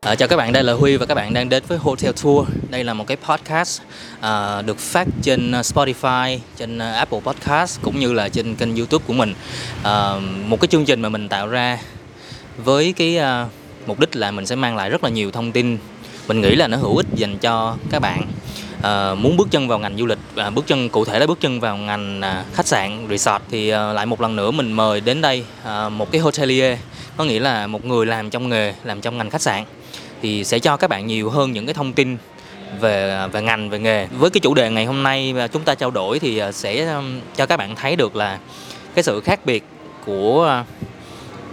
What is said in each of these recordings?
À, chào các bạn, đây là Huy và các bạn đang đến với Hotel Tour. Đây là một cái podcast à, được phát trên ờ, Spotify, trên Apple Podcast cũng như là trên kênh YouTube của mình. À, một cái chương trình mà mình tạo ra với cái à, mục đích là mình sẽ mang lại rất là nhiều thông tin. Mình nghĩ là nó hữu ích dành cho các bạn à, muốn bước chân vào ngành du lịch, và bước chân cụ thể là bước chân vào ngành à, khách sạn, resort thì à, lại một lần nữa mình mời đến đây à, một cái hotelier, có nghĩa là một người làm trong nghề, làm trong ngành khách sạn thì sẽ cho các bạn nhiều hơn những cái thông tin về về ngành, về nghề. Với cái chủ đề ngày hôm nay mà chúng ta trao đổi thì à, sẽ cho các bạn thấy được là cái sự khác biệt của à,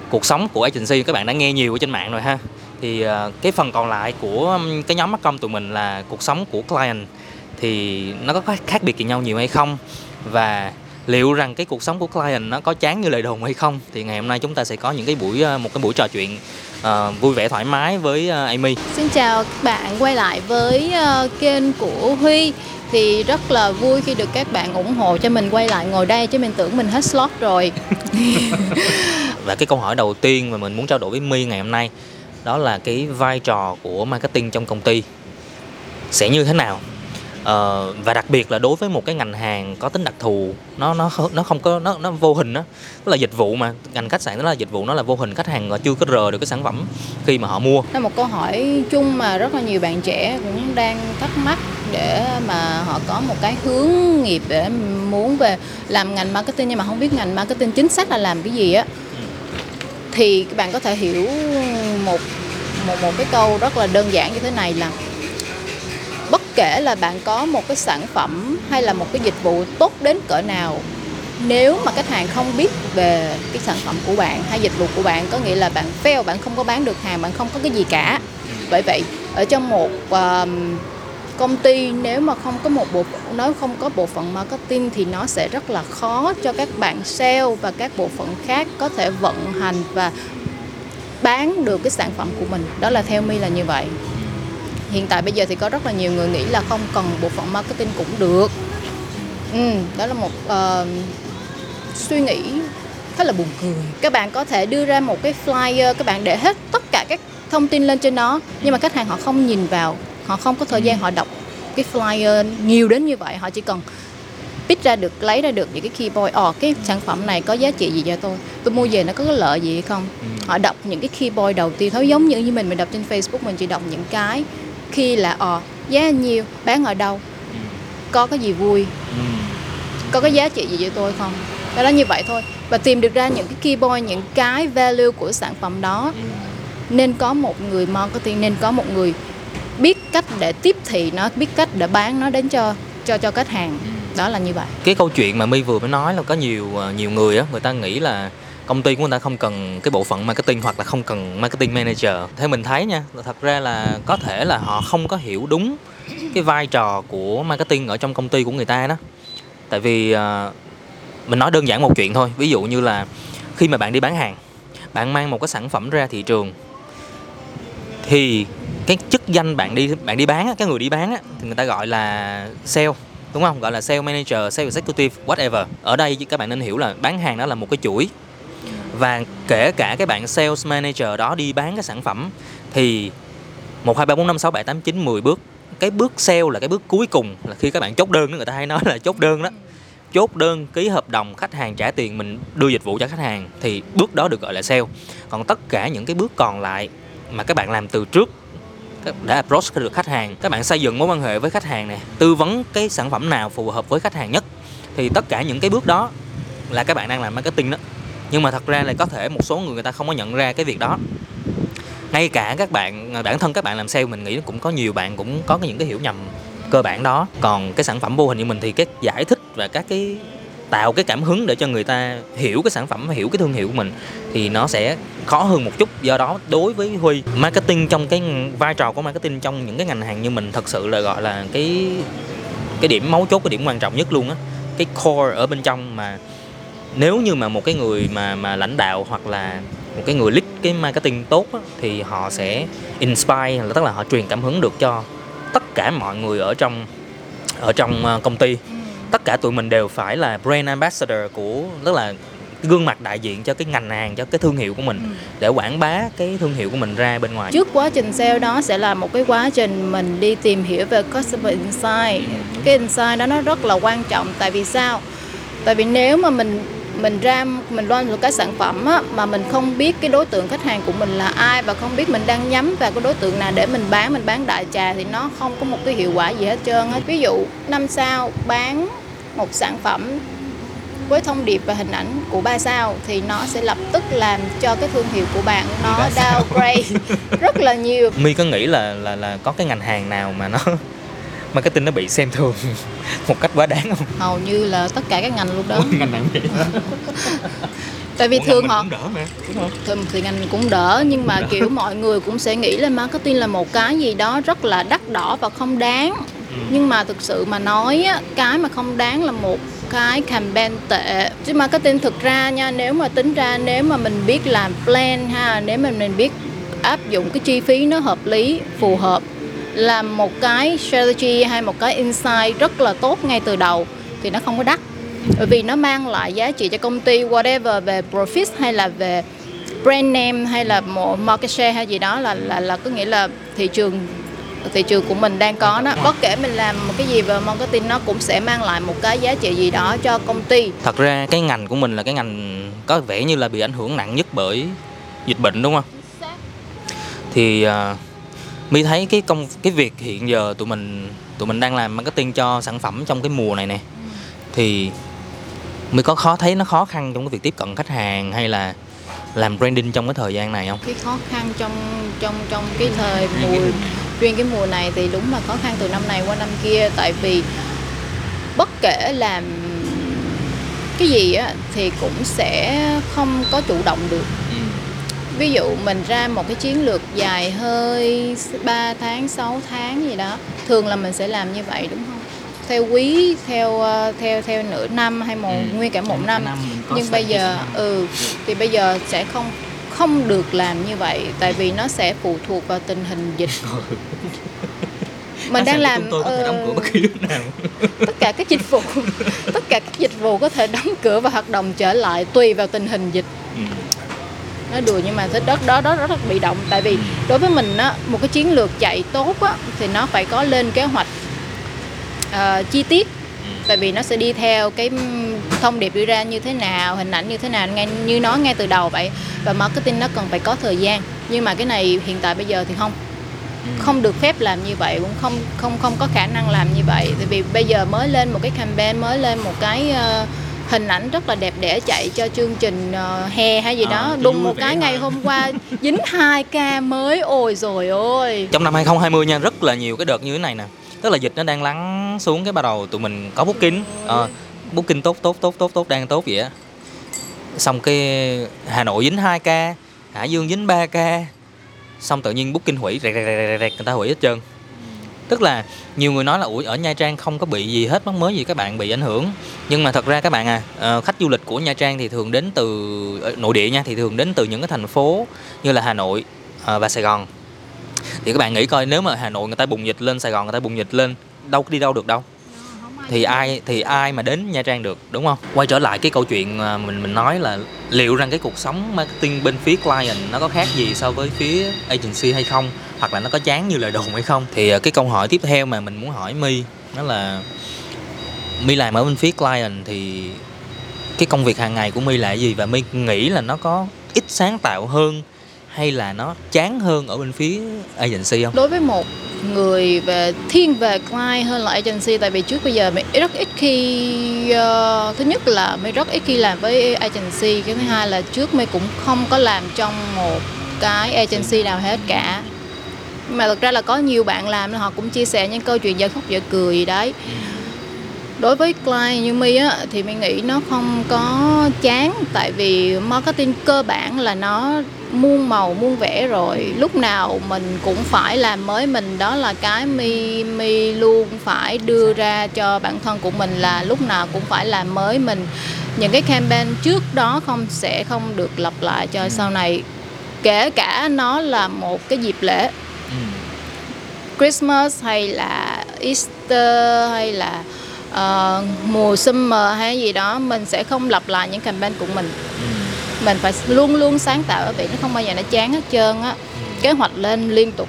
cuộc sống của agency. Các bạn đã nghe nhiều ở trên mạng rồi ha. Thì à, cái phần còn lại của cái nhóm mắt công tụi mình là cuộc sống của client thì nó có khác biệt gì nhau nhiều hay không? Và liệu rằng cái cuộc sống của client nó có chán như lời đồn hay không? Thì ngày hôm nay chúng ta sẽ có những cái buổi một cái buổi trò chuyện uh, vui vẻ thoải mái với uh, Amy. Xin chào các bạn quay lại với uh, kênh của Huy thì rất là vui khi được các bạn ủng hộ cho mình quay lại ngồi đây chứ mình tưởng mình hết slot rồi. Và cái câu hỏi đầu tiên mà mình muốn trao đổi với My ngày hôm nay đó là cái vai trò của marketing trong công ty sẽ như thế nào uh, và đặc biệt là đối với một cái ngành hàng có tính đặc thù nó nó nó không có nó nó vô hình đó nó là dịch vụ mà ngành khách sạn nó là dịch vụ nó là vô hình khách hàng chưa có rờ được cái sản phẩm khi mà họ mua. Là một câu hỏi chung mà rất là nhiều bạn trẻ cũng đang thắc mắc để mà họ có một cái hướng nghiệp để muốn về làm ngành marketing nhưng mà không biết ngành marketing chính xác là làm cái gì á. Thì các bạn có thể hiểu một một một cái câu rất là đơn giản như thế này là bất kể là bạn có một cái sản phẩm hay là một cái dịch vụ tốt đến cỡ nào nếu mà khách hàng không biết về cái sản phẩm của bạn hay dịch vụ của bạn có nghĩa là bạn fail bạn không có bán được hàng bạn không có cái gì cả. Bởi vậy ở trong một uh, công ty nếu mà không có một bộ nếu không có bộ phận marketing thì nó sẽ rất là khó cho các bạn sale và các bộ phận khác có thể vận hành và bán được cái sản phẩm của mình. Đó là theo mi là như vậy hiện tại bây giờ thì có rất là nhiều người nghĩ là không cần bộ phận marketing cũng được. Ừ, đó là một uh, suy nghĩ khá là buồn cười. Các bạn có thể đưa ra một cái flyer các bạn để hết tất cả các thông tin lên trên nó nhưng mà khách hàng họ không nhìn vào họ không có thời gian họ đọc cái flyer nhiều đến như vậy họ chỉ cần pick ra được lấy ra được những cái key point ồ cái sản phẩm này có giá trị gì cho tôi? Tôi mua về nó có cái lợi gì hay không? Ừ. họ đọc những cái key point đầu tiên thôi giống như như mình mình đọc trên facebook mình chỉ đọc những cái khi là ờ giá nhiêu bán ở đâu ừ. có cái gì vui ừ. có cái giá trị gì cho tôi không đó là như vậy thôi và tìm được ra những cái key point những cái value của sản phẩm đó ừ. nên có một người marketing nên có một người biết cách để tiếp thị nó biết cách để bán nó đến cho cho cho khách hàng đó là như vậy cái câu chuyện mà my vừa mới nói là có nhiều ờ, nhiều người á người ta nghĩ là công ty của người ta không cần cái bộ phận marketing hoặc là không cần marketing manager. Theo mình thấy nha thật ra là có thể là họ không có hiểu đúng cái vai trò của marketing ở trong công ty của người ta đó. Tại vì uh, mình nói đơn giản một chuyện thôi ví dụ như là khi mà bạn đi bán hàng bạn mang một cái sản phẩm ra thị trường thì cái chức danh bạn đi bạn đi bán cái người đi bán thì người ta gọi là sale đúng không? Gọi là sale manager sale executive whatever. Ở đây các bạn nên hiểu là bán hàng đó là một cái chuỗi và kể cả cái bạn sales manager đó đi bán cái sản phẩm, thì một, hai, ba, bốn, năm, sáu, bảy, tám, chín, mười bước, cái bước sale là cái bước cuối cùng là khi các bạn chốt đơn đó, người ta hay nói là chốt đơn đó. Chốt đơn ký hợp đồng khách hàng trả tiền, mình đưa dịch vụ cho khách hàng thì bước đó được gọi là sale. Còn tất cả những cái bước còn lại mà các bạn làm từ trước đã approach được khách hàng, các bạn xây dựng mối quan hệ với khách hàng này tư vấn cái sản phẩm nào phù hợp với khách hàng nhất, thì tất cả những cái bước đó là các bạn đang làm marketing đó nhưng mà thật ra là có thể một số người người ta không có nhận ra cái việc đó. Ngay cả các bạn à, bản thân các bạn làm sale mình nghĩ cũng có nhiều bạn cũng có những cái hiểu nhầm cơ bản đó. Còn cái sản phẩm vô hình như mình thì cái giải thích và các cái tạo cái cảm hứng để cho người ta hiểu cái sản phẩm, hiểu cái thương hiệu của mình thì nó sẽ khó hơn một chút. Do đó đối với huy, marketing trong cái vai trò của marketing trong những cái ngành hàng như mình thật sự là gọi là cái cái điểm mấu chốt, cái điểm quan trọng nhất luôn á. Cái core ở bên trong mà nếu như mà một cái người mà mà lãnh đạo hoặc là một cái người lead cái marketing tốt á, thì họ sẽ inspire là tức là họ truyền cảm hứng được cho tất cả mọi người ở trong ở trong ờ, công ty. Tất cả tụi mình đều phải là brand ambassador của tức là gương mặt đại diện cho cái ngành hàng cho cái thương hiệu của mình Ừ. để quảng bá cái thương hiệu của mình ra bên ngoài. Trước quá trình sale đó sẽ là một cái quá trình mình đi tìm hiểu về customer insight. Cái insight đó nó rất là quan trọng. Tại vì sao? Tại vì nếu mà mình mình ra mình loan một cái sản phẩm á, mà mình không biết cái đối tượng khách hàng của mình là ai và không biết mình đang nhắm vào cái đối tượng nào để mình bán mình bán đại trà thì nó không có một cái hiệu quả gì hết trơn á. Ví dụ năm sao bán một sản phẩm với thông điệp và hình ảnh của ba sao thì nó sẽ lập tức làm cho cái thương hiệu của bạn nó downgrade rất là nhiều. My có nghĩ là là là có cái ngành hàng nào mà nó marketing nó bị xem thường một cách quá đáng không? hầu như là tất cả các ngành luôn đó ngành nào vậy? tại vì thường họ cũng đỡ mà, đúng không? thường thì ngành cũng đỡ nhưng mà kiểu mọi người cũng sẽ nghĩ là marketing là một cái gì đó rất là đắt đỏ và không đáng nhưng mà thực sự mà nói á, cái mà không đáng là một cái campaign tệ chứ marketing thực ra nha nếu mà tính ra nếu mà mình biết làm plan ha nếu mà mình biết áp dụng cái chi phí nó hợp lý phù hợp làm một cái strategy hay một cái insight rất là tốt ngay từ đầu thì nó không có đắt. Bởi vì nó mang lại giá trị cho công ty whatever về profit hay là về brand name hay là một market share hay gì đó là là là có nghĩa là thị trường thị trường của mình đang có đó. Bất kể mình làm một cái gì về marketing nó cũng sẽ mang lại một cái giá trị gì đó cho công ty. Thật ra cái ngành của mình là cái ngành có vẻ như là bị ảnh hưởng nặng nhất bởi dịch bệnh đúng không? Thì uh, My thấy cái công cái việc hiện giờ tụi mình tụi mình đang làm marketing cho sản phẩm trong cái mùa này nè thì My có khó thấy nó khó khăn trong cái việc tiếp cận khách hàng hay là làm branding trong cái thời gian này không? cái khó khăn trong trong trong cái thời mùa riêng cái mùa này thì đúng là khó khăn từ năm này qua năm kia tại vì bất kể làm cái gì á thì cũng sẽ không có chủ động được ví dụ mình ra một cái chiến lược dài hơi 3 tháng 6 tháng gì đó thường là mình sẽ làm như vậy đúng không? Theo quý theo ờ, theo theo nửa năm hay một Ừ. nguyên cả một năm. năm nhưng bây giờ ừ thì bây giờ sẽ không không được làm như vậy tại vì nó sẽ phụ thuộc vào tình hình dịch. Mình đang làm tôi có thể đóng ờ, cửa bất kỳ lúc nào. tất cả các dịch vụ tất cả các dịch vụ có thể đóng cửa và hoạt động trở lại tùy vào tình hình dịch. Ừ nói đùa nhưng mà thích đó đó đó rất là bị động. Tại vì đối với mình á một cái chiến lược chạy tốt á thì nó phải có lên kế hoạch uh, chi tiết. Tại vì nó sẽ đi theo cái thông điệp đưa ra như thế nào hình ảnh như thế nào ngay như nói ngay từ đầu vậy. Và marketing nó cần phải có thời gian. Nhưng mà cái này hiện tại bây giờ thì không. Không được phép làm như vậy cũng không không không có khả năng làm như vậy. Tại vì bây giờ mới lên một cái campaign mới lên một cái uh, hình ảnh rất là đẹp đẽ chạy cho chương trình ờ, hè hay gì Ờ, đó. đùng một cái ngày thôi. hôm qua dính hai ca mới ôi rồi ôi. Trong năm 2020 nha, rất là nhiều cái đợt như thế này nè. Tức là dịch nó đang lắng xuống cái bắt đầu tụi mình có booking. Ờ, Booking tốt tốt tốt tốt tốt đang tốt vậy á. Xong cái Hà Nội dính 2 ca Hải Dương dính 3 ca. Xong tự nhiên booking hủy rẹt rẹt rẹt rẹt, rẹt người ta hủy hết trơn Tức là nhiều người nói là ủi ở Nha Trang không có bị gì hết mắc mới gì các bạn, bị ảnh hưởng. Nhưng mà thật ra các bạn à ờ, khách du lịch của Nha Trang thì thường đến từ ờ, nội địa nha, thì thường đến từ những cái thành phố như là Hà Nội ờ, và Sài Gòn. Thì các bạn nghĩ coi, nếu mà Hà Nội người ta bùng dịch lên, Sài Gòn người ta bùng dịch lên, đâu có đi đâu được đâu. Thì ai thì ai mà đến Nha Trang được, đúng không? Quay trở lại cái câu chuyện mình mình nói là liệu rằng cái cuộc sống marketing bên phía client nó có khác gì so với phía agency hay không? Hoặc là nó có chán như lời đồn hay không? Thì ờ, cái câu hỏi tiếp theo mà mình muốn hỏi My đó là My làm ở bên phía client thì cái công việc hàng ngày của My là gì? Và My nghĩ là nó có ít sáng tạo hơn hay là nó chán hơn ở bên phía agency không? đối với một người về thiên về client hơn là agency tại vì trước bây giờ mình rất ít khi ờ, thứ nhất là mình rất ít khi làm với agency cái thứ hai là trước mình cũng không có làm trong một cái agency nào hết cả nhưng mà thực ra là có nhiều bạn làm nên họ cũng chia sẻ những câu chuyện dở khóc dở cười gì đấy. Đối với client như My á thì My nghĩ nó không có chán tại vì marketing cơ bản là nó muôn màu muôn vẻ rồi. Lúc nào mình cũng phải làm mới mình đó là cái My My luôn phải đưa ra cho bản thân của mình là lúc nào cũng phải làm mới mình. Những cái campaign trước đó không sẽ không được lặp lại cho sau này. Kể cả nó là một cái dịp lễ. Ừ. Christmas hay là Easter hay là ờ, mùa summer hay gì đó mình sẽ không lặp lại những campaign của mình. Mình phải luôn luôn sáng tạo ở vì nó không bao giờ nó chán hết trơn á. Kế hoạch lên liên tục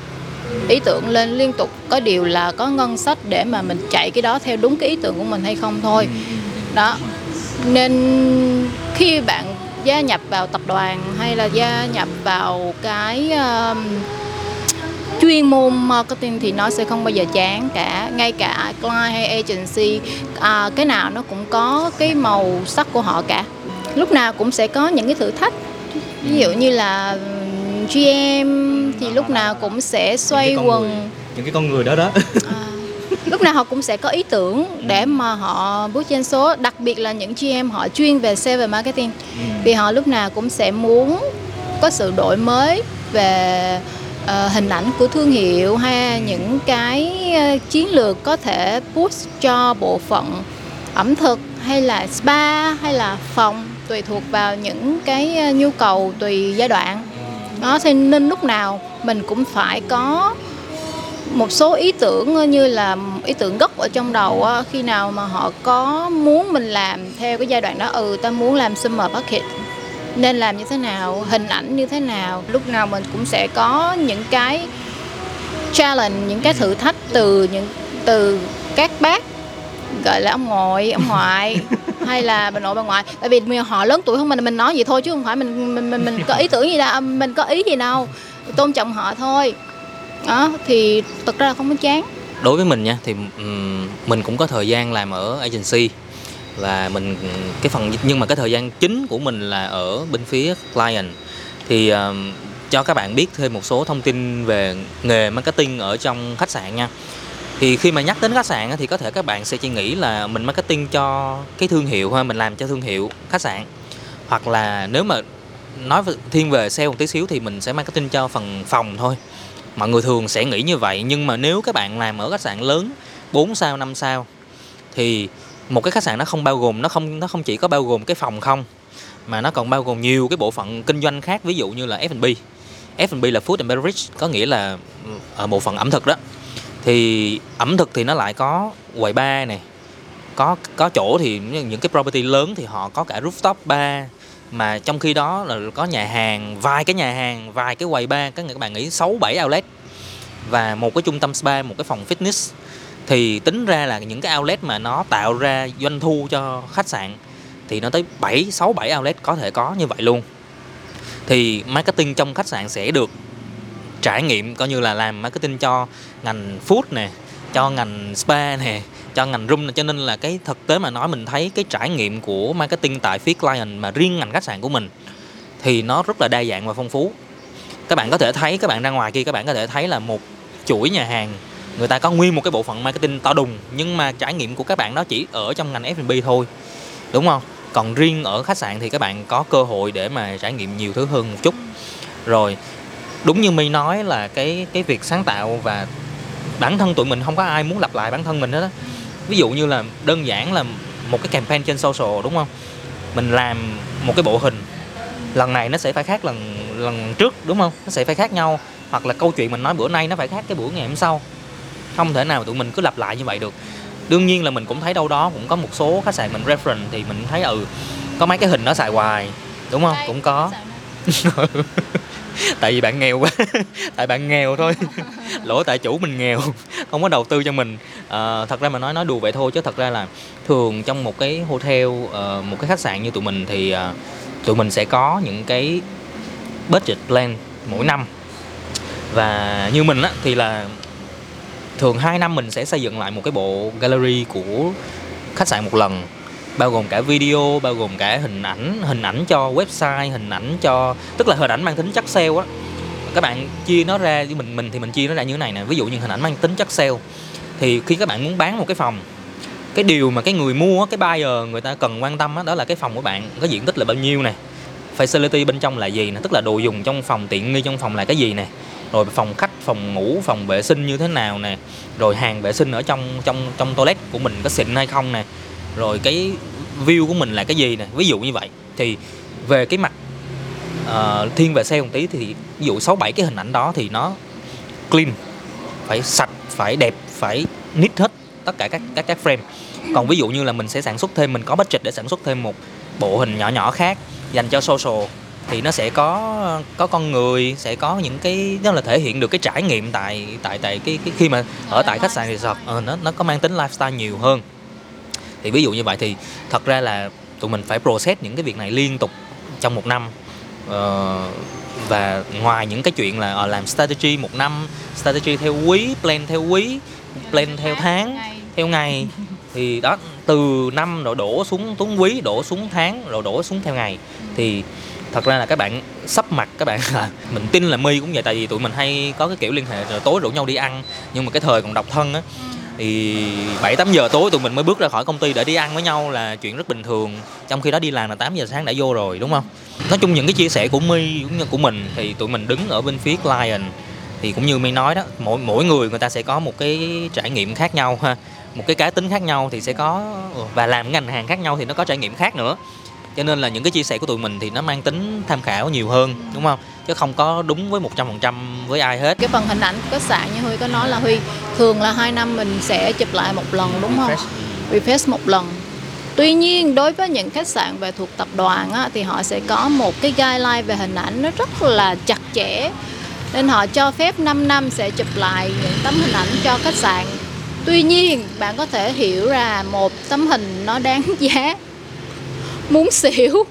ý tưởng lên liên tục có điều là có ngân sách để mà mình chạy cái đó theo đúng cái ý tưởng của mình hay không thôi. Đó. Nên khi bạn gia nhập vào tập đoàn hay là gia nhập vào cái um, chuyên môn marketing thì nó sẽ không bao giờ chán cả ngay cả client hay agency à, cái nào nó cũng có cái màu sắc của họ cả. Lúc nào cũng sẽ có những cái thử thách. Ví dụ như là ừm, GM thì lúc nào cũng sẽ xoay con quần. người. những cái con người đó đó. À, lúc nào họ cũng sẽ có ý tưởng để mà họ bước trên số đặc biệt là những GM họ chuyên về sale và marketing. Vì họ lúc nào cũng sẽ muốn có sự đổi mới về Ờ, hình ảnh của thương hiệu hay những cái ờ, chiến lược có thể push cho bộ phận ẩm thực hay là spa hay là phòng tùy thuộc vào những cái ờ, nhu cầu tùy giai đoạn. Đó thì nên lúc nào mình cũng phải có một số ý tưởng như là ý tưởng gốc ở trong đầu khi nào mà họ có muốn mình làm theo cái giai đoạn đó. Ừ ta muốn làm summer bucket nên làm như thế nào hình ảnh như thế nào. Lúc nào mình cũng sẽ có những cái challenge những cái thử thách từ những từ các bác gọi là ông ngoại ông ngoại hay là bà nội bà ngoại. Tại vì mình- họ lớn tuổi hơn mình mình nói vậy thôi chứ không phải mình mình mình, mình có ý tưởng gì đâu mình có ý gì đâu. Tôn trọng họ thôi. Đó thì thực ra là không có chán. Đối với mình nha thì ừm, mình cũng có thời gian làm ở agency và mình cái phần nhưng mà cái thời gian chính của mình là ở bên phía client. Thì ờm, cho các bạn biết thêm một số thông tin về nghề marketing ở trong khách sạn nha. Thì khi mà nhắc đến khách sạn thì có thể các bạn sẽ chỉ nghĩ là mình marketing cho cái thương hiệu thôi mình làm cho thương hiệu khách sạn. Hoặc là nếu mà nói thiên về sale một tí xíu thì mình sẽ marketing cho phần phòng thôi. Mọi người thường sẽ nghĩ như vậy nhưng mà nếu các bạn làm ở khách sạn lớn 4 sao 5 sao thì một cái khách sạn nó không bao gồm, nó không nó không chỉ có bao gồm cái phòng không, mà nó còn bao gồm nhiều cái bộ phận kinh doanh khác, ví dụ như là F&B F&B là food and beverage, có nghĩa là ở bộ phận ẩm thực đó. Thì ẩm thực thì nó lại có quầy bar này có có chỗ thì những cái property lớn thì họ có cả rooftop bar, mà trong khi đó là có nhà hàng, vài cái nhà hàng, vài cái quầy bar các các bạn nghĩ 6 7 outlet và một cái trung tâm spa, một cái phòng fitness thì tính ra là những cái outlet mà nó tạo ra doanh thu cho khách sạn thì nó tới 7 6 7 outlet có thể có như vậy luôn. Thì marketing trong khách sạn sẽ được trải nghiệm coi như là làm marketing cho ngành food nè, cho ngành spa nè, cho ngành room nè. cho nên là cái thực tế mà nói mình thấy cái trải nghiệm của marketing tại phía client mà riêng ngành khách sạn của mình thì nó rất là đa dạng và phong phú. Các bạn có thể thấy các bạn ra ngoài kia các bạn có thể thấy là một chuỗi nhà hàng người ta có nguyên một cái bộ phận marketing to đùng, nhưng mà trải nghiệm của các bạn đó chỉ ở trong ngành F&B thôi, đúng không? Còn riêng ở khách sạn thì các bạn có cơ hội để mà trải nghiệm nhiều thứ hơn một chút. Rồi, đúng như mi nói là cái cái việc sáng tạo và bản thân tụi mình không có ai muốn lặp lại bản thân mình hết á. Ví dụ như là đơn giản là một cái campaign trên social, đúng không? Mình làm một cái bộ hình, lần này nó sẽ phải khác lần lần trước, đúng không? Nó sẽ phải khác nhau, hoặc là câu chuyện mình nói bữa nay nó phải khác cái buổi ngày hôm sau không thể nào tụi mình cứ lặp lại như vậy được. Đương nhiên là mình cũng thấy đâu đó cũng có một số khách sạn mình reference thì mình thấy ừ có mấy cái hình nó xài hoài đúng không? Cũng có. tại vì bạn nghèo quá. Tại bạn nghèo thôi. Lỗi tại chủ mình nghèo không có đầu tư cho mình. À, thật ra mà nói nói đùa vậy thôi chứ thật ra là thường trong một cái hotel ờ, một cái khách sạn như tụi mình thì ờ, tụi mình sẽ có những cái budget plan mỗi năm. Và như mình á thì là thường 2 năm mình sẽ xây dựng lại một cái bộ gallery của khách sạn một lần, bao gồm cả video, bao gồm cả hình ảnh hình ảnh cho website, hình ảnh cho, tức là hình ảnh mang tính chất sale á. Các bạn chia nó ra với mình mình thì mình chia nó ra như thế này nè, ví dụ như hình ảnh mang tính chất sale, thì khi các bạn muốn bán một cái phòng, cái điều mà cái người mua cái buyer người ta cần quan tâm đó là cái phòng của bạn có diện tích là bao nhiêu nè, facility bên trong là gì nè, tức là đồ dùng trong phòng, tiện nghi trong phòng là cái gì nè rồi phòng khách phòng ngủ phòng vệ sinh như thế nào nè? Rồi hàng vệ sinh ở trong trong trong toilet của mình có xịn hay không nè? Rồi cái view của mình là cái gì nè? Ví dụ như vậy. Thì về cái mặt uh, thiên về xe một tí thì ví dụ sáu bảy cái hình ảnh đó thì nó clean phải sạch phải đẹp phải nít hết tất cả các các các frame. Còn ví dụ như là mình sẽ sản xuất thêm mình có budget để sản xuất thêm một bộ hình nhỏ nhỏ khác dành cho social thì nó sẽ có có con người sẽ có những cái nó là thể hiện được cái trải nghiệm tại tại tại cái, cái khi mà ở tại khách sạn resort ờ, nó nó có mang tính lifestyle nhiều hơn. Thì ví dụ như vậy thì thật ra là tụi mình phải process những cái việc này liên tục trong một năm. Ờ, và ngoài những cái chuyện là ờ, làm strategy một năm strategy theo quý plan theo quý plan theo tháng theo ngày thì đó từ năm rồi đổ xuống xuống quý đổ xuống tháng rồi đổ xuống theo ngày. Thì thật ra là các bạn sắp mặt các bạn. Là mình tin là my cũng vậy tại vì tụi mình hay có cái kiểu liên hệ rồi tối rủ nhau đi ăn. Nhưng mà cái thời còn độc thân á thì bảy tám giờ tối tụi mình mới bước ra khỏi công ty để đi ăn với nhau là chuyện rất bình thường. Trong khi đó đi làm là 8 giờ sáng đã vô rồi đúng không? Nói chung những cái chia sẻ của my cũng như của mình thì tụi mình đứng ở bên phía client thì cũng như my nói đó mỗi mỗi người người ta sẽ có một cái trải nghiệm khác nhau ha. Một cái cá tính khác nhau thì sẽ có và làm ngành hàng khác nhau thì nó có trải nghiệm khác nữa cho nên là những cái chia sẻ của tụi mình thì nó mang tính tham khảo nhiều hơn đúng không? Chứ không có đúng với 100% với ai hết. Cái phần hình ảnh của khách sạn như huy có nói là huy thường là hai năm mình sẽ chụp lại một lần đúng không? Refresh. Một lần. Tuy nhiên đối với những khách sạn về thuộc tập đoàn á, thì họ sẽ có một cái guideline về hình ảnh nó rất là chặt chẽ. Nên họ cho phép 5 năm sẽ chụp lại những tấm hình ảnh cho khách sạn. Tuy nhiên bạn có thể hiểu ra một tấm hình nó đáng giá muốn xỉu.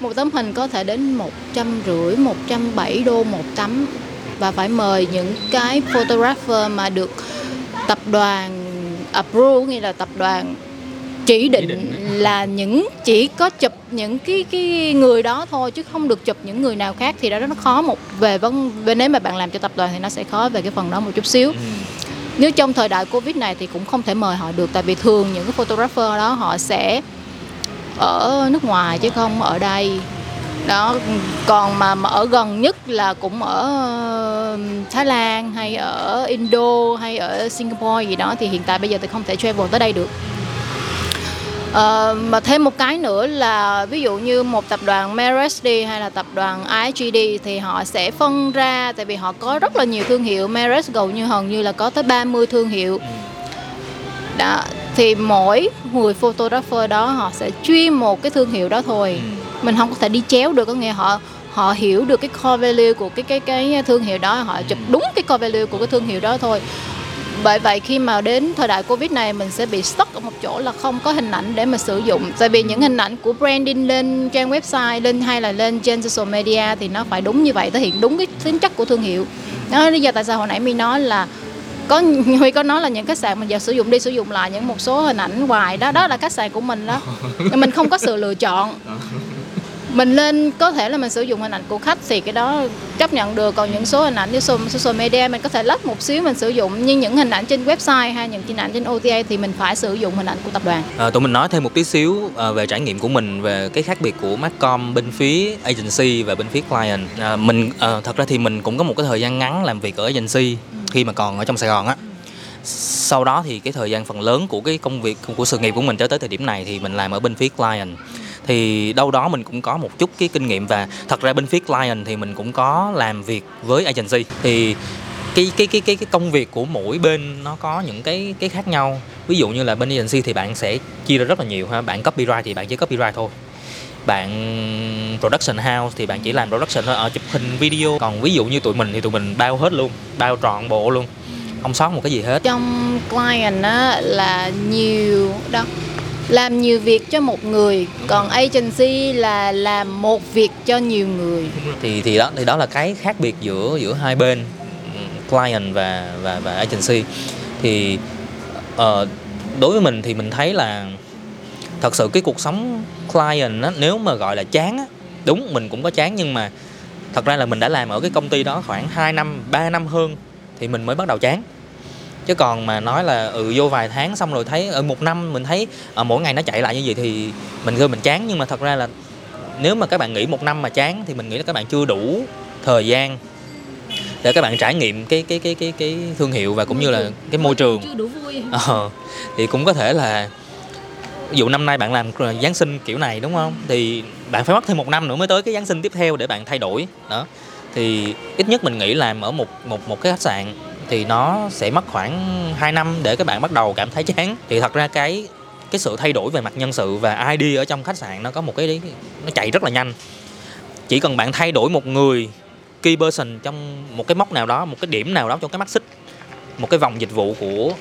Một tấm hình có thể đến một trăm rưỡi một trăm bảy đô một tấm. Và phải mời những cái photographer mà được tập đoàn approve nghĩa là tập đoàn chỉ định là những chỉ có chụp những cái cái người đó thôi chứ không được chụp những người nào khác thì đó nó khó. Một về vấn về nếu mà bạn làm cho tập đoàn thì nó sẽ khó về cái phần đó một chút xíu. Ừ. nếu trong thời đại covid này thì cũng không thể mời họ được tại vì thường những cái photographer đó họ sẽ ở nước ngoài chứ không ở đây. Đó còn mà, mà ở gần nhất là cũng ở Thái Lan hay ở Indo hay ở Singapore gì đó thì hiện tại bây giờ thì không thể travel tới đây được. Uh, mà thêm một cái nữa là ví dụ như một tập đoàn Maersk hay là tập đoàn IGD thì họ sẽ phân ra tại vì họ có rất là nhiều thương hiệu. Maersk gần như hầu như là có tới 30 thương hiệu. Ừ đó thì mỗi người photographer đó họ sẽ chuyên một cái thương hiệu đó thôi. Ừ. mình không có thể đi chéo được có nghĩa họ họ hiểu được cái core value của cái cái cái thương hiệu đó họ chụp đúng cái core value của cái thương hiệu đó thôi. Bởi vậy khi mà đến thời đại covid này mình sẽ bị stuck ở một chỗ là không có hình ảnh để mà sử dụng. Tại vì những hình ảnh của branding lên trang website lên hay là lên trên social media thì nó phải đúng như vậy thể hiện đúng cái tính chất của thương hiệu. Đó lý do tại sao hồi nãy mi nói là có Huy có nói là những khách sạn mình giờ sử dụng đi sử dụng lại những một số hình ảnh hoài đó đó là khách sạn của mình đó. Mình không có sự lựa chọn. Mình lên có thể là mình sử dụng hình ảnh của khách thì cái đó chấp nhận được. Còn những số hình ảnh như social media mình có thể lách một xíu mình sử dụng. Nhưng những hình ảnh trên website hay những hình ảnh trên OTA thì mình phải sử dụng hình ảnh của tập đoàn. À, tụi mình nói thêm một tí xíu à, về trải nghiệm của mình về cái khác biệt của Marcom bên phía agency và bên phía client. À, mình à, thật ra thì mình cũng có một cái thời gian ngắn làm việc ở agency. Ừ khi mà còn ở trong Sài Gòn á. Sau đó thì cái thời gian phần lớn của cái công việc, của sự nghiệp của mình cho tới thời điểm này thì mình làm ở bên phía client. Thì đâu đó mình cũng có một chút cái kinh nghiệm và thật ra bên phía client thì mình cũng có làm việc với agency. Thì cái cái cái cái cái công việc của mỗi bên nó có những cái cái khác nhau. Ví dụ như là bên agency thì bạn sẽ chia ra rất là nhiều ha. Bạn copyright thì bạn chỉ copyright thôi bạn production house thì bạn chỉ làm production thôi ở chụp hình video. Còn ví dụ như tụi mình thì tụi mình bao hết luôn bao trọn bộ luôn không sót một cái gì hết. Trong client á là nhiều đó làm nhiều việc cho một người còn agency là làm một việc cho nhiều người. Thì thì đó thì đó là cái khác biệt giữa giữa hai bên client và và và agency. Thì uh, đối với mình thì mình thấy là thật sự cái cuộc sống client á, nếu mà gọi là chán á, đúng mình cũng có chán nhưng mà thật ra là mình đã làm ở cái công ty đó khoảng 2 năm 3 năm hơn thì mình mới bắt đầu chán. Chứ còn mà nói là ừ vô vài tháng xong rồi thấy ở một năm mình thấy ở ờ, mỗi ngày nó chạy lại như vậy thì mình rơi mình chán. Nhưng mà thật ra là nếu mà các bạn nghĩ một năm mà chán thì mình nghĩ là các bạn chưa đủ thời gian để các bạn trải nghiệm cái cái cái cái cái thương hiệu và cũng như là cái môi trường. Chưa đủ vui. Ờ, thì cũng có thể là ví dụ năm nay bạn làm ờ, giáng sinh kiểu này, đúng không? Thì bạn phải mất thêm một năm nữa mới tới cái giáng sinh tiếp theo để bạn thay đổi, đó. Thì ít nhất mình nghĩ làm ở một một một cái khách sạn thì nó sẽ mất khoảng 2 năm để các bạn bắt đầu cảm thấy chán. Thì thật ra cái cái sự thay đổi về mặt nhân sự và ID ở trong khách sạn nó có một cái nó chạy rất là nhanh. Chỉ cần bạn thay đổi một người key person trong một cái mốc nào đó, một cái điểm nào đó trong cái mắt xích, một cái vòng dịch vụ của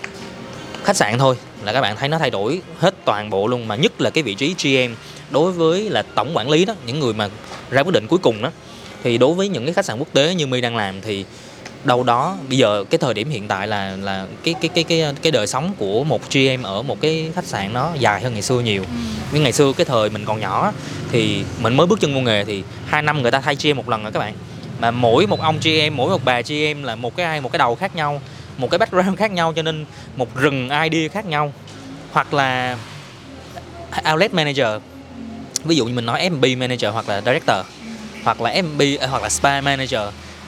khách sạn thôi là các bạn thấy nó thay đổi hết toàn bộ luôn mà nhất là cái vị trí GM đối với là tổng quản lý đó những người mà ra quyết định cuối cùng đó thì đối với những cái khách sạn quốc tế như My đang làm thì đâu đó bây giờ cái thời điểm hiện tại là là cái cái cái cái cái đời sống của một GM ở một cái khách sạn nó dài hơn ngày xưa nhiều. Ừ. Nhưng ngày xưa cái thời mình còn nhỏ thì mình mới bước chân vô nghề thì hai năm người ta thay GM một lần rồi các bạn. Mà mỗi một ông GM, mỗi một bà GM là một cái ai một cái đầu khác nhau, một cái background khác nhau cho nên một rừng idea khác nhau. Hoặc là outlet manager, ví dụ như mình nói F&B manager hoặc là director, hoặc là F&B à, hoặc là spa manager,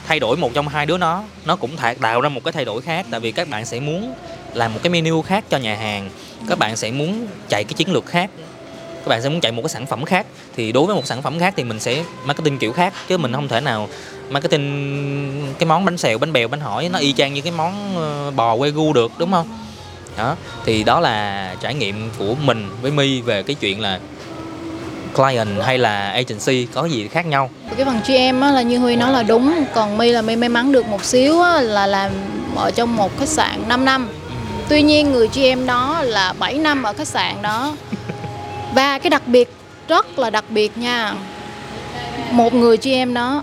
thay đổi một trong hai đứa nó nó cũng thể tạo ra một cái thay đổi khác tại vì các bạn sẽ muốn làm một cái menu khác cho nhà hàng, các bạn sẽ muốn chạy cái chiến lược khác các bạn sẽ muốn chạy một cái sản phẩm khác thì đối với một sản phẩm khác thì mình sẽ marketing kiểu khác chứ mình không thể nào marketing cái món bánh xèo bánh bèo bánh hỏi nó y chang như cái món ờ, bò wagyu được đúng không? Đó thì đó là trải nghiệm của mình với mi về cái chuyện là client hay là agency có gì khác nhau. Cái phần GM á, là như Huy nói là đúng còn My là My may mắn được một xíu á, là làm ở trong một khách sạn 5 năm. Tuy nhiên người GM đó là 7 năm ở khách sạn đó và cái đặc biệt rất là đặc biệt nha. Một người GM đó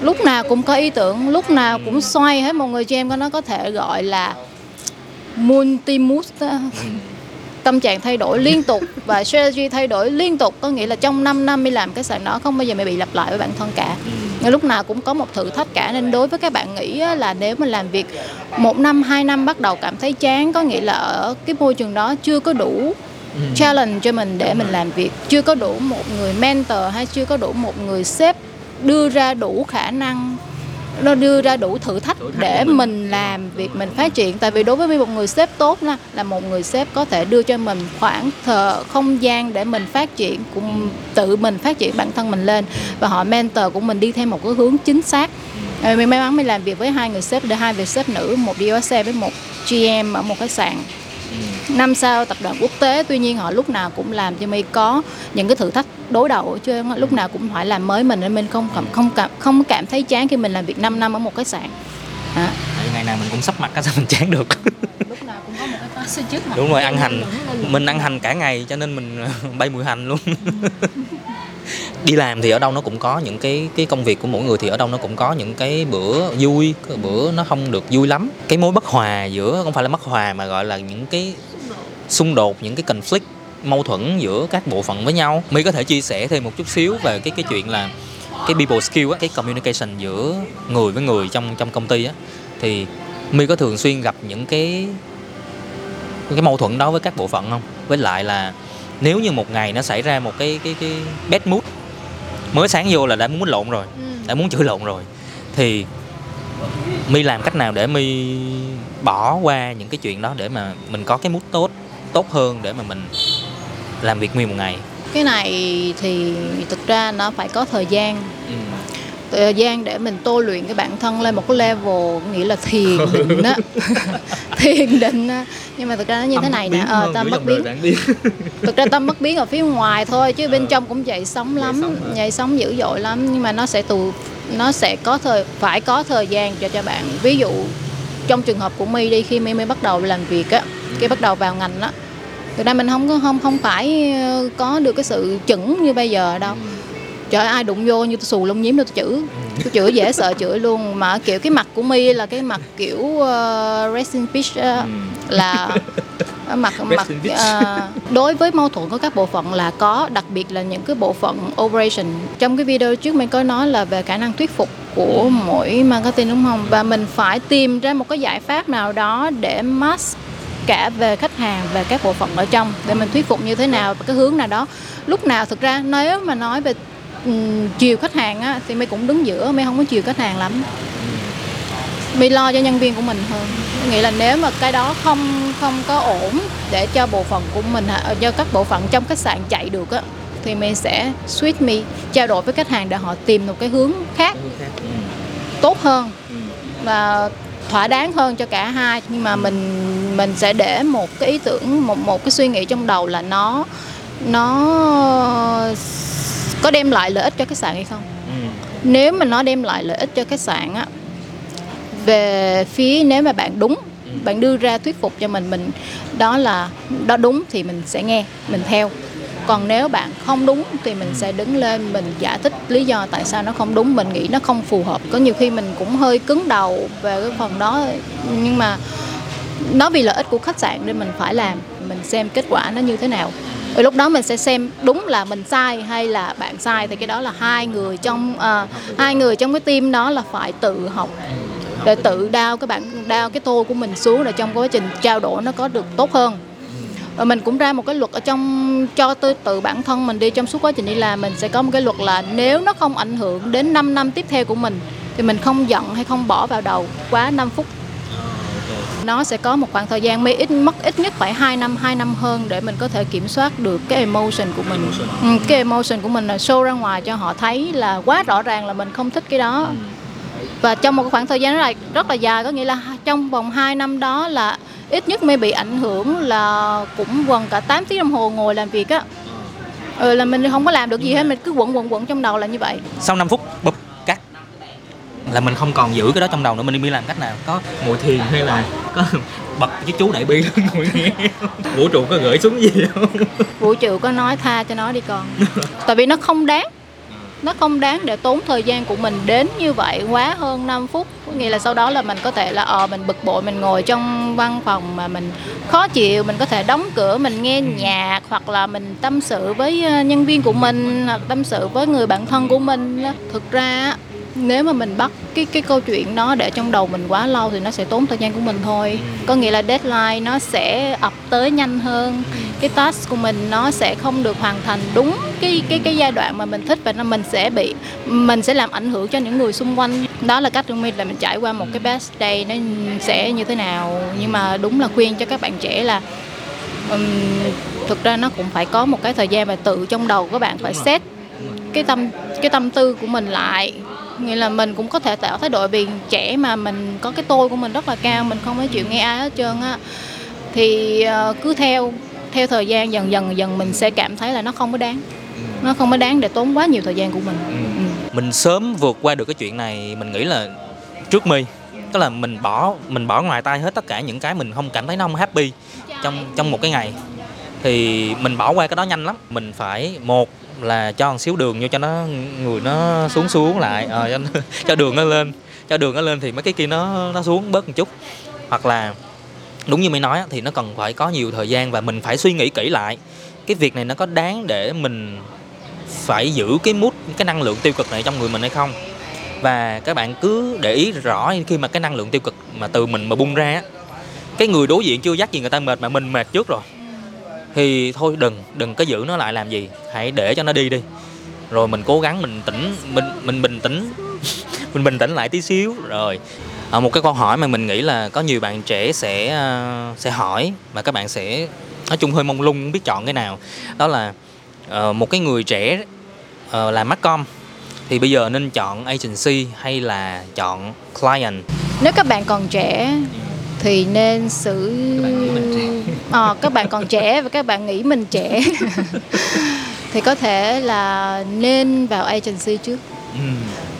lúc nào cũng có ý tưởng lúc nào cũng xoay hết một người GM có nó có thể gọi là multi mood tâm trạng thay đổi liên tục và strategy thay đổi liên tục. Có nghĩa là trong 5 năm mình làm cái sàn đó không bao giờ mày bị lặp lại với bản thân cả. Nhưng lúc nào cũng có một thử thách cả. Nên đối với các bạn nghĩ là nếu mình làm việc một năm hai năm bắt đầu cảm thấy chán có nghĩa là ở cái môi trường đó chưa có đủ challenge cho mình để mình làm việc. Chưa có đủ một người mentor hay chưa có đủ một người sếp đưa ra đủ khả năng nó đưa ra đủ thử thách để mình. làm việc mình phát triển. Tại vì đối với một người sếp tốt là là một người sếp có thể đưa cho mình khoảng thờ không gian để mình phát triển cũng tự mình phát triển bản thân mình lên. Và họ mentor của mình đi theo một cái hướng chính xác. Mình may mắn mình làm việc với hai người sếp để hai vị sếp nữ một xe với một GM ở một khách sạn năm sao tập đoàn quốc tế tuy nhiên họ lúc nào cũng làm cho mi có những cái thử thách đối đầu chứ lúc nào cũng phải làm mới mình nên mình không cảm không cảm không cảm thấy chán khi mình làm việc 5 năm ở một khách sạn à. ngày nào mình cũng sắp mặt sao mình chán được. Lúc nào cũng có một cái task trước mặt. Đúng rồi ăn hành. Mình ăn hành cả ngày cho nên mình bay mùi hành luôn đi làm thì ở đâu nó cũng có những cái cái công việc của mỗi người thì ở đâu nó cũng có những cái bữa vui, cái bữa nó không được vui lắm. Cái mối bất hòa giữa, không phải là bất hòa mà gọi là những cái xung đột, những cái conflict, mâu thuẫn giữa các bộ phận với nhau. Mi có thể chia sẻ thêm một chút xíu về cái cái chuyện là cái people skill á, cái communication giữa người với người trong trong công ty á. Thì mi có thường xuyên gặp những cái cái mâu thuẫn đó với các bộ phận không? Với lại là nếu như một ngày nó xảy ra một cái cái cái bad mood mới sáng vô là đã muốn lộn rồi ừ. đã muốn chửi lộn rồi thì mi làm cách nào để mi bỏ qua những cái chuyện đó để mà mình có cái mood tốt tốt hơn để mà mình làm việc nguyên một ngày cái này thì thực ra nó phải có thời gian ừ. Thời gian để mình tô luyện cái bản thân lên một cái level nghĩa là thiền định á. Thiền định á. Nhưng mà thực ra nó như tâm thế này nè ờ, tâm bất biến. thực ra tâm bất biến ở phía ngoài thôi chứ bên ờ. trong cũng dậy sóng lắm dậy sóng dữ dội lắm. Nhưng mà nó sẽ tù nó sẽ có thời phải có thời gian cho cho bạn. Ví dụ trong trường hợp của my đi khi my mới bắt đầu làm việc á cái bắt đầu vào ngành á thực ra mình không có không không phải ờ, có được cái sự chững như bây giờ đâu trời ai đụng vô như tôi xù lông nhím tôi chữ tôi chửi dễ sợ chửi luôn. Mà kiểu cái mặt của mi là cái mặt kiểu uh, racing fish uh, là mặt mặt uh, đối với mâu thuẫn của các bộ phận là có đặc biệt là những cái bộ phận operation. Trong cái video trước mình có nói là về khả năng thuyết phục của mỗi marketing đúng không? Và mình phải tìm ra một cái giải pháp nào đó để mask cả về khách hàng về các bộ phận ở trong để mình thuyết phục như thế nào và cái hướng nào đó. Lúc nào thực ra nếu mà nói về chiều khách hàng á, thì mày cũng đứng giữa mày không có chiều khách hàng lắm. Mày lo cho nhân viên của mình hơn. Nghĩa là nếu mà cái đó không không có ổn để cho bộ phận của mình cho các bộ phận trong khách sạn chạy được á thì mình sẽ switch me trao đổi với khách hàng để họ tìm một cái hướng khác tốt hơn và thỏa đáng hơn cho cả hai. Nhưng mà mình mình sẽ để một cái ý tưởng một một cái suy nghĩ trong đầu là nó nó có đem lại lợi ích cho khách sạn hay không? Ừ. nếu mà nó đem lại lợi ích cho khách sạn á về phía nếu mà bạn đúng bạn đưa ra thuyết phục cho mình mình đó là đó đúng thì mình sẽ nghe mình theo. Còn nếu bạn không đúng thì mình sẽ đứng lên mình giải thích lý do tại sao nó không đúng mình nghĩ nó không phù hợp. Có nhiều khi mình cũng hơi cứng đầu về cái phần đó nhưng mà nó vì lợi ích của khách sạn nên mình phải làm mình xem kết quả nó như thế nào rồi lúc đó mình sẽ xem đúng là mình sai hay là bạn sai thì cái đó là hai người trong à, hai người trong cái team đó là phải tự học. Để tự đao cái bạn đao cái tô của mình xuống để trong quá trình trao đổi nó có được tốt hơn. Và mình cũng ra một cái luật ở trong cho tự, tự bản thân mình đi trong suốt quá trình đi làm mình sẽ có một cái luật là nếu nó không ảnh hưởng đến 5 năm tiếp theo của mình thì mình không giận hay không bỏ vào đầu quá 5 phút nó sẽ có một khoảng thời gian mới ít mất ít nhất phải 2 năm 2 năm hơn để mình có thể kiểm soát được cái emotion của mình. Ừ, cái emotion của mình là show ra ngoài cho họ thấy là quá rõ ràng là mình không thích cái đó. Và trong một khoảng thời gian rất là rất là dài có nghĩa là trong vòng 2 năm đó là ít nhất mới bị ảnh hưởng là cũng gần cả 8 tiếng đồng hồ ngồi làm việc á. Ừ, là mình không có làm được gì hết mình cứ quẩn quẩn quẩn trong đầu là như vậy. sau 5 phút bụp là mình không còn giữ cái đó trong đầu nữa mình đi làm cách nào? Có ngồi thiền hay là có bật cái chú đại bi lên ngồi nghe vũ trụ có gửi xuống gì không? Vũ trụ có nói tha cho nó đi con. Tại vì nó không đáng. Nó không đáng để tốn thời gian của mình đến như vậy quá hơn 5 phút. Có nghĩa là sau đó là mình có thể là ờ mình bực bội mình ngồi trong văn phòng mà mình khó chịu mình có thể đóng cửa mình nghe nhạc hoặc là mình tâm sự với ờ, nhân viên của mình hoặc tâm sự với người bạn thân của mình thực ra nếu mà mình bắt cái cái câu chuyện đó để trong đầu mình quá lâu thì nó sẽ tốn thời gian của mình thôi. Có nghĩa là deadline nó sẽ ập tới nhanh hơn. Cái task của mình nó sẽ không được hoàn thành đúng cái cái cái giai đoạn mà mình thích và nó mình sẽ bị mình sẽ làm ảnh hưởng cho những người xung quanh. Đó là cách của mình là mình trải qua một cái best day nó sẽ như thế nào. Nhưng mà đúng là khuyên cho các bạn trẻ là um, thực ra nó cũng phải có một cái thời gian và tự trong đầu các bạn phải set cái tâm cái tâm tư của mình lại nghĩa là mình cũng có thể tạo thái độ vì trẻ mà mình có cái tôi của mình rất là cao mình không có chịu nghe ai hết trơn á. Thì uh, cứ theo theo thời gian dần dần dần mình sẽ cảm thấy là nó không có đáng. Nó không có đáng để tốn quá nhiều thời gian của mình. Ừ. Ừ. mình sớm vượt qua được cái chuyện này mình nghĩ là trước mi tức là mình bỏ mình bỏ ngoài tay hết tất cả những cái mình không cảm thấy nó không happy trong trong một cái ngày. Thì mình bỏ qua cái đó nhanh lắm. Mình phải một là cho một xíu đường vô cho nó người nó xuống xuống lại à, cho, cho đường nó lên. Cho đường nó lên thì mấy cái kia nó nó xuống bớt một chút. Hoặc là đúng như mày nói thì nó cần phải có nhiều thời gian và mình phải suy nghĩ kỹ lại. Cái việc này nó có đáng để mình phải giữ cái mút cái năng lượng tiêu cực này trong người mình hay không? Và các bạn cứ để ý rõ khi mà cái năng lượng tiêu cực mà từ mình mà bung ra cái người đối diện chưa dắt gì người ta mệt mà mình mệt trước rồi thì thôi đừng đừng có giữ nó lại làm gì. Hãy để cho nó đi đi. Rồi mình cố gắng mình tỉnh mình mình bình tĩnh. Mình bình tĩnh lại tí xíu. Rồi à, một cái câu hỏi mà mình nghĩ là có nhiều bạn trẻ sẽ uh, sẽ hỏi mà các bạn sẽ nói chung hơi mông lung không biết chọn cái nào. Đó là uh, một cái người trẻ ờ, uh, làm com thì bây giờ nên chọn agency hay là chọn client? Nếu các bạn còn trẻ thì nên xử à, các bạn còn trẻ và các bạn nghĩ mình trẻ. Thì có thể là nên vào agency trước. Ừ.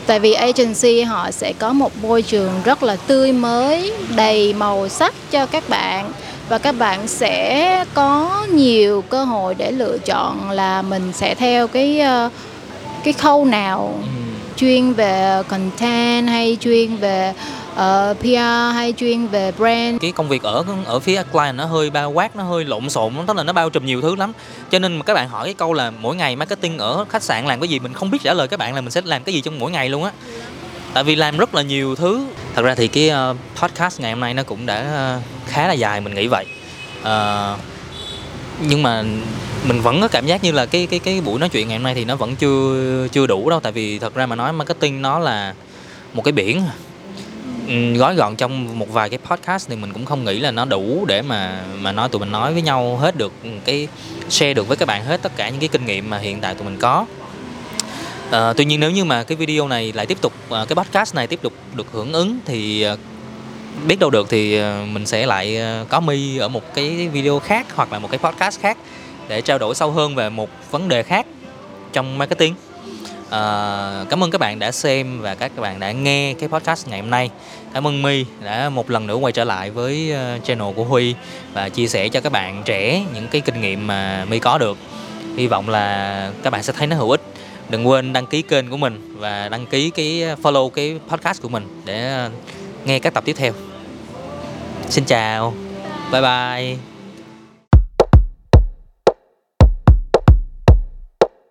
tại vì agency họ sẽ có một môi trường rất là tươi mới đầy màu sắc cho các bạn. Và các bạn sẽ có nhiều cơ hội để lựa chọn là mình sẽ theo cái ờ, cái khâu nào. Ừ. chuyên về content hay chuyên về Ờ, uh, PR hay chuyên về brand? Cái công việc ở ở phía client nó hơi bao quát nó hơi lộn xộn tức là nó bao trùm nhiều thứ lắm. Cho nên mà các bạn hỏi cái câu là mỗi ngày marketing ở khách sạn làm cái gì mình không biết trả lời các bạn là mình sẽ làm cái gì trong mỗi ngày luôn á. Tại vì làm rất là nhiều thứ. Thật ra thì cái uh, podcast ngày hôm nay nó cũng đã uh, khá là dài mình nghĩ vậy. Uh, nhưng mà mình vẫn có cảm giác như là cái cái cái buổi nói chuyện ngày hôm nay thì nó vẫn chưa chưa đủ đâu. Tại vì thật ra mà nói marketing nó là một cái biển. Ừ, gói gọn trong một vài cái podcast thì mình cũng không nghĩ là nó đủ để mà mà nói tụi mình nói với nhau hết được ừ, cái share được với các bạn hết tất cả những cái kinh nghiệm mà hiện tại tụi mình có. À, tuy nhiên nếu như mà cái video này lại tiếp tục ờ, cái podcast này tiếp tục được hưởng ứng thì ờ, biết đâu được thì mình sẽ lại có mi ở một cái video khác hoặc là một cái podcast khác để trao đổi sâu hơn về một vấn đề khác trong marketing. Uh, cảm ơn các bạn đã xem và các bạn đã nghe cái podcast ngày hôm nay. Cảm ơn my đã một lần nữa quay trở lại với ờ, channel của huy và chia sẻ cho các bạn trẻ những cái kinh nghiệm mà my có được. Hy vọng là các bạn sẽ thấy nó hữu ích. Đừng quên đăng ký kênh của mình và đăng ký cái ờ, follow cái podcast của mình để nghe các tập tiếp theo. Xin chào. Bye bye.